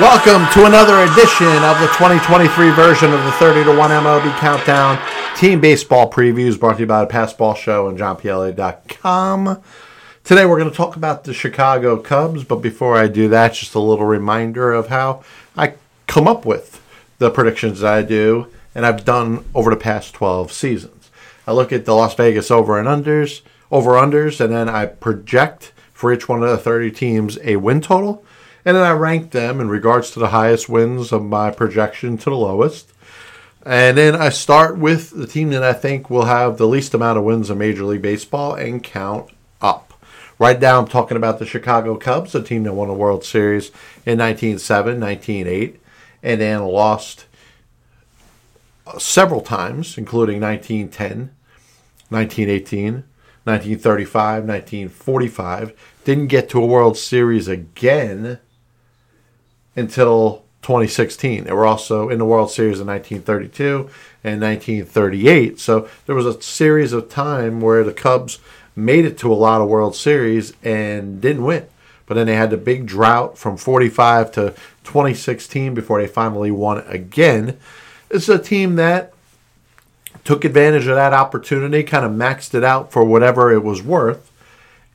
Welcome to another edition of the 2023 version of the 30 to 1 MLB Countdown Team Baseball Previews brought to you by the Passed Ball Show and JohnPLA.com. Today we're going to talk about the Chicago Cubs, but before I do that, just a little reminder of how I come up with the predictions that I do and I've done over the past 12 seasons. I look at the Las Vegas over and unders, over unders, and then I project for each one of the 30 teams a win total and then I rank them in regards to the highest wins of my projection to the lowest. And then I start with the team that I think will have the least amount of wins in Major League Baseball and count up. Right now, I'm talking about the Chicago Cubs, a team that won a World Series in 1907, 1908, and then lost uh, several times, including 1910, 1918, 1935, 1945. Didn't get to a World Series again until 2016. They were also in the World Series in 1932 and 1938. So there was a series of time where the Cubs made it to a lot of World Series and didn't win. But then they had the big drought from 45 to 2016 before they finally won again. It's a team that took advantage of that opportunity, kind of maxed it out for whatever it was worth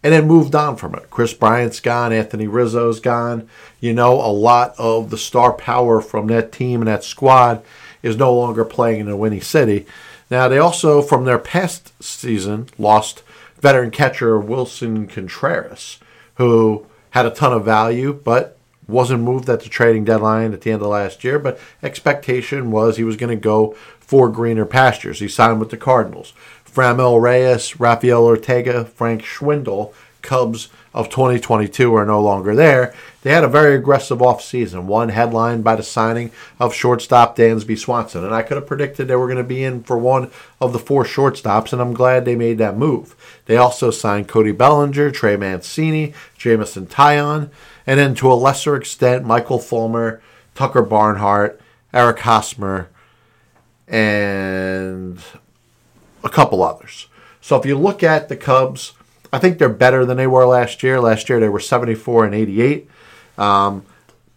and then moved on from it. Kris Bryant's gone, Anthony Rizzo's gone. You know, a lot of the star power from that team and that squad is no longer playing in a winning city. Now, they also, from their past season, lost veteran catcher Willson Contreras, who had a ton of value, but wasn't moved at the trading deadline at the end of last year. But expectation was he was going to go for greener pastures. He signed with the Cardinals. Franmil Reyes, Rafael Ortega, Frank Schwindel, Cubs of 2022 are no longer there. They had a very aggressive offseason, one headlined by the signing of shortstop Dansby Swanson. And I could have predicted they were going to be in for one of the four shortstops, and I'm glad they made that move. They also signed Cody Bellinger, Trey Mancini, Jameson Taillon, and then to a lesser extent, Michael Fulmer, Tucker Barnhart, Eric Hosmer, and a couple others. So if you look at the Cubs, I think they're better than they were last year. Last year they were 74 and 88. Um,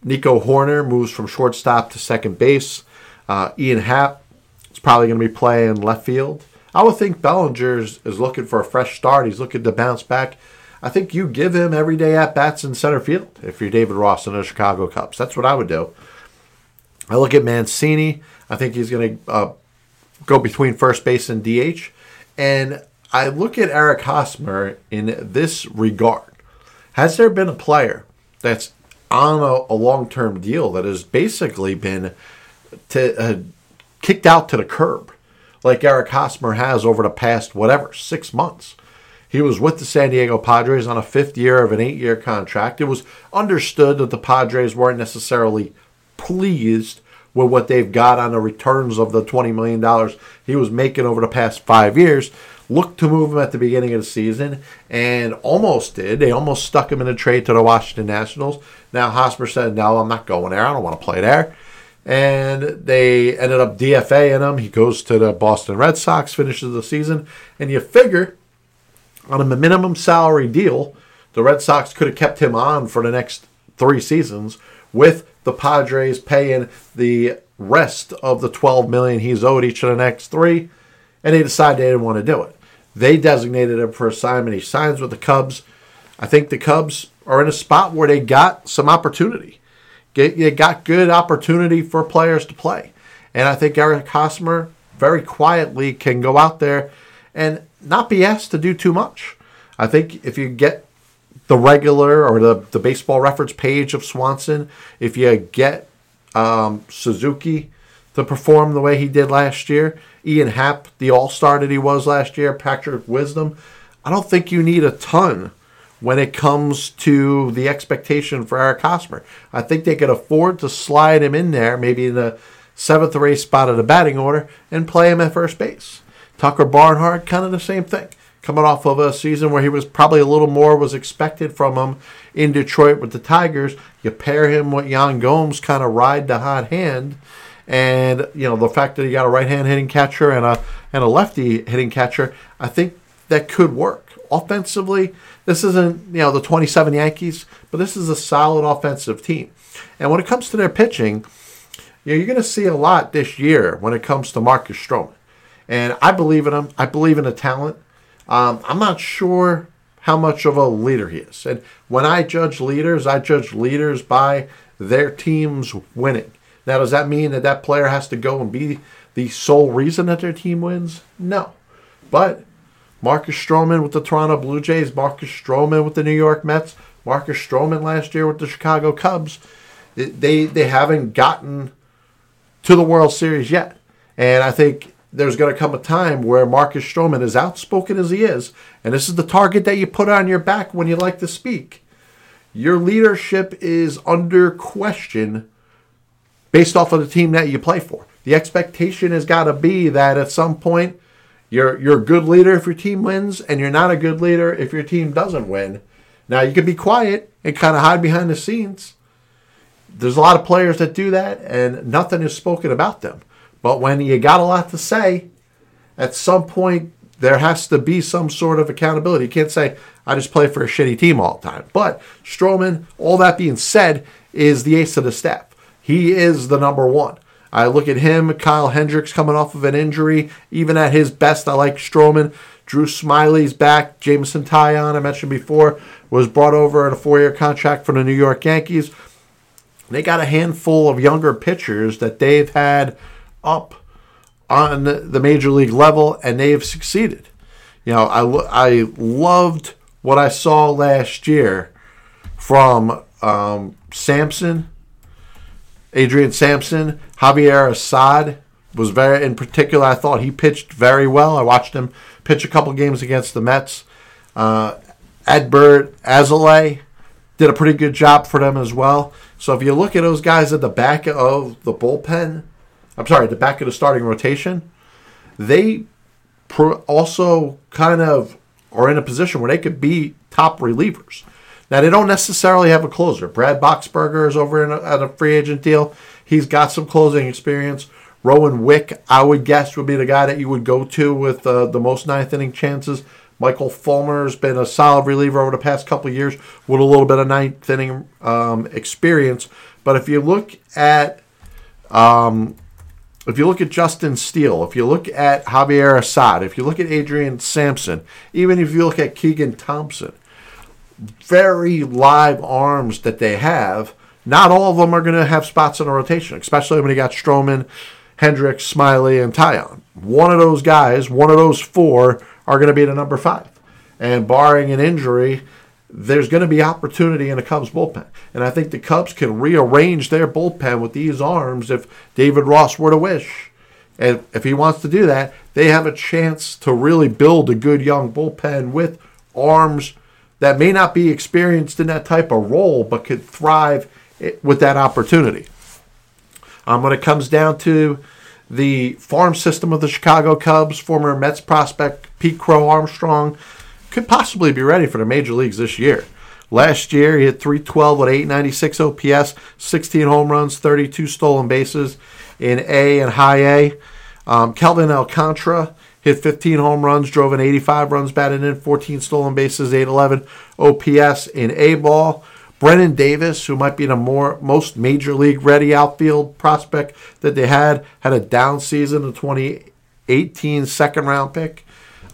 Nico Hoerner moves from shortstop to second base. Uh, Ian Happ is probably going to be playing left field. I would think Bellinger is, looking for a fresh start. He's looking to bounce back. I think you give him every day at bats in center field if you're David Ross and the Chicago Cubs. That's what I would do. I look at Mancini. I think he's going to uh, go between first base and DH. And I look at Eric Hosmer in this regard. Has there been a player that's on a, a long term deal that has basically been to, uh, kicked out to the curb like Eric Hosmer has over the past, whatever, six months? He was with the San Diego Padres on a fifth year of an eight year contract. It was understood that the Padres weren't necessarily pleased with what they've got on the returns of the $20 million he was making over the past five years. Looked to move him at the beginning of the season and almost did. They almost stuck him in a trade to the Washington Nationals. Now Hosmer said, No, I'm not going there. I don't want to play there. And they ended up DFAing him. He goes to the Boston Red Sox, finishes the season. And you figure on a minimum salary deal, the Red Sox could have kept him on for the next three seasons with the Padres paying the rest of the 12 million he's owed each of the next three, and they decided they didn't want to do it. They designated him for assignment. He signs with the Cubs. I think the Cubs are in a spot where they got some opportunity. They got good opportunity for players to play. And I think Eric Hosmer very quietly can go out there and not be asked to do too much. I think if you get the regular or the, the baseball reference page of Swanson, if you get um, Suzuki to perform the way he did last year, Ian Happ, the all star that he was last year, Patrick Wisdom, I don't think you need a ton when it comes to the expectation for Eric Hosmer. I think they could afford to slide him in there, maybe in the seventh or eighth spot of the batting order, and play him at first base. Tucker Barnhart, kind of the same thing coming off of a season where he was probably a little more was expected from him in Detroit with the Tigers. You pair him with Yan Gomes, kind of ride the hot hand, and you know the fact that he got a right hand hitting catcher and a and a lefty hitting catcher, I think that could work. offensively, this isn't, you know, the 27 Yankees, but this is a solid offensive team. And when it comes to their pitching, you know, you're going to see a lot this year when it comes to Marcus Stroman. And I believe in him. I believe in the talent. Um, I'm not sure how much of a leader he is. And when I judge leaders, I judge leaders by their teams winning. Now, does that mean that that player has to go and be the sole reason that their team wins? No. But Marcus Stroman with the Toronto Blue Jays, Marcus Stroman with the New York Mets, Marcus Stroman last year with the Chicago Cubs, they they haven't gotten to the World Series yet. And I think there's going to come a time where Marcus Stroman, as outspoken as he is, and this is the target that you put on your back when you like to speak, your leadership is under question based off of the team that you play for. The expectation has got to be that at some point you're you're a good leader if your team wins, and you're not a good leader if your team doesn't win. Now you can be quiet and kind of hide behind the scenes. There's a lot of players that do that, and nothing is spoken about them. But when you got a lot to say, at some point there has to be some sort of accountability. You can't say, I just play for a shitty team all the time. But Stroman, all that being said, is the ace of the staff. He is the number one. I look at him, Kyle Hendricks coming off of an injury. Even at his best, I like Stroman. Drew Smyly's back. Jameson Taillon, I mentioned before, was brought over at a four year contract from the New York Yankees. They got a handful of younger pitchers that they've had up on the major league level, and they've succeeded. You know, I, I loved what I saw last year from um, Sampson, Adrian Sampson, Javier Assad was very, in particular, I thought he pitched very well. I watched him pitch a couple games against the Mets. Uh, Adbert Alzolay did a pretty good job for them as well. So if you look at those guys at the back of the bullpen, I'm sorry, the back of the starting rotation, they also kind of are in a position where they could be top relievers. Now they don't necessarily have a closer. Brad Boxberger is over in a, at a free agent deal. He's got some closing experience. Rowan Wick, I would guess, would be the guy that you would go to with uh, the most ninth inning chances. Michael Fulmer has been a solid reliever over the past couple years with a little bit of ninth inning um, experience. But if you look at um, if you look at Justin Steele, if you look at Javier Assad, if you look at Adrian Sampson, even if you look at Keegan Thompson, very live arms that they have, not all of them are going to have spots in a rotation, especially when you got Stroman, Hendricks, Smyly, and Taillon. One of those guys, one of those four, are going to be the number five. And barring an injury, there's going to be opportunity in the Cubs bullpen. And I think the Cubs can rearrange their bullpen with these arms if David Ross were to wish. And if he wants to do that, they have a chance to really build a good young bullpen with arms that may not be experienced in that type of role, but could thrive with that opportunity. Um, when it comes down to the farm system of the Chicago Cubs, former Mets prospect Pete Crow Armstrong could possibly be ready for the major leagues this year. Last year, he hit 312 with 896 OPS, 16 home runs, 32 stolen bases in A and high A. Um, Kelvin Alcantara hit 15 home runs, drove in 85 runs batted in, 14 stolen bases, 811 OPS in A ball. Brennen Davis, who might be the more most major league ready outfield prospect that they had, had a down season, a 2018 second round pick.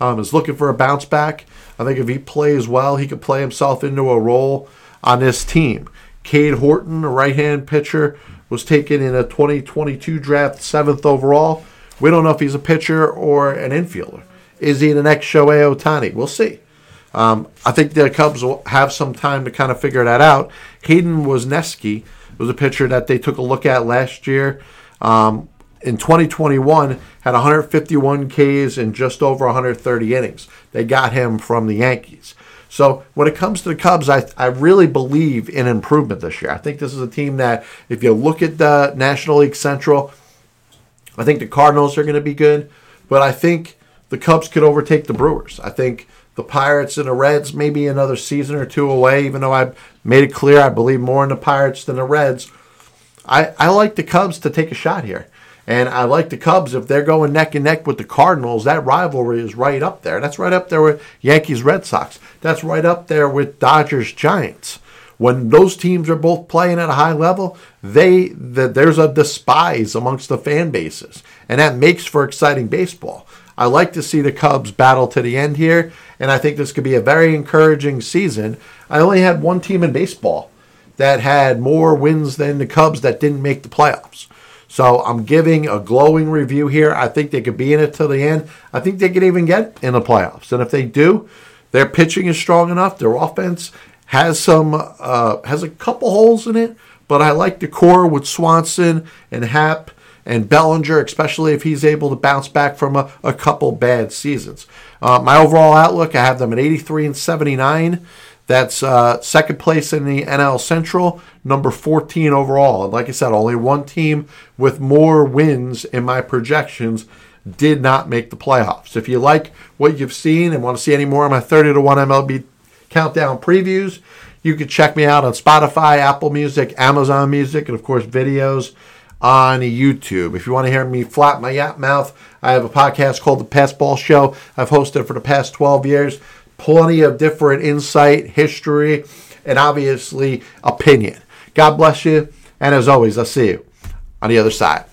Um, is looking for a bounce back. I think if he plays well, he could play himself into a role on this team. Cade Horton, a right hand pitcher, was taken in a 2022 draft, seventh overall. We don't know if he's a pitcher or an infielder. Is he the next Shohei Ohtani? We'll see. Um, I think the Cubs will have some time to kind of figure that out. Hayden Wesneski was a pitcher that they took a look at last year. Um, in 2021 had 151 Ks in just over 130 innings. They got him from the Yankees. So when it comes to the Cubs, I, I really believe in improvement this year. I think this is a team that, if you look at the National League Central, I think the Cardinals are going to be good, but I think the Cubs could overtake the Brewers. I think the Pirates and the Reds maybe another season or two away, even though I've made it clear I believe more in the Pirates than the Reds. I, I like the Cubs to take a shot here. And I like the Cubs if they're going neck and neck with the Cardinals. That rivalry is right up there. That's right up there with Yankees Red Sox. That's right up there with Dodgers Giants. When those teams are both playing at a high level, they the, there's a despise amongst the fan bases, and that makes for exciting baseball. I like to see the Cubs battle to the end here, and I think this could be a very encouraging season. I only had one team in baseball that had more wins than the Cubs that didn't make the playoffs. So I'm giving a glowing review here. I think they could be in it till the end. I think they could even get in the playoffs. And if they do, their pitching is strong enough. Their offense has some uh, has a couple holes in it, but I like the core with Swanson and Happ and Bellinger, especially if he's able to bounce back from a, a couple bad seasons. Uh, my overall outlook, I have them at 83 and 79. That's uh, second place in the NL Central, number 14 overall. And like I said, only one team with more wins in my projections did not make the playoffs. If you like what you've seen and want to see any more of my 30 to 1 MLB countdown previews, you can check me out on Spotify, Apple Music, Amazon Music, and of course, videos on YouTube. If you want to hear me flap my yap mouth, I have a podcast called The Passed Ball Show. I've hosted for the past 12 years plenty of different insight, history, and obviously opinion. God bless you. And as always, I'll see you on the other side.